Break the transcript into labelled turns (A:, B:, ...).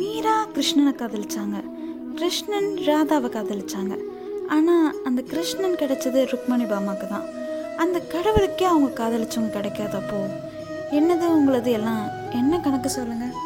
A: மீரா கிருஷ்ணனை காதலிச்சாங்க. கிருஷ்ணன் ராதாவை காதலிச்சாங்க. ஆனால் அந்த கிருஷ்ணன் கிடைச்சது ருக்மணி பாமாக்கு தான். அந்த கடவுளுக்கே அவங்க காதலிச்சவங்க கிடைக்காதப்போ என்னது உங்களது எல்லாம்? என்ன கணக்கு சொல்லுங்கள்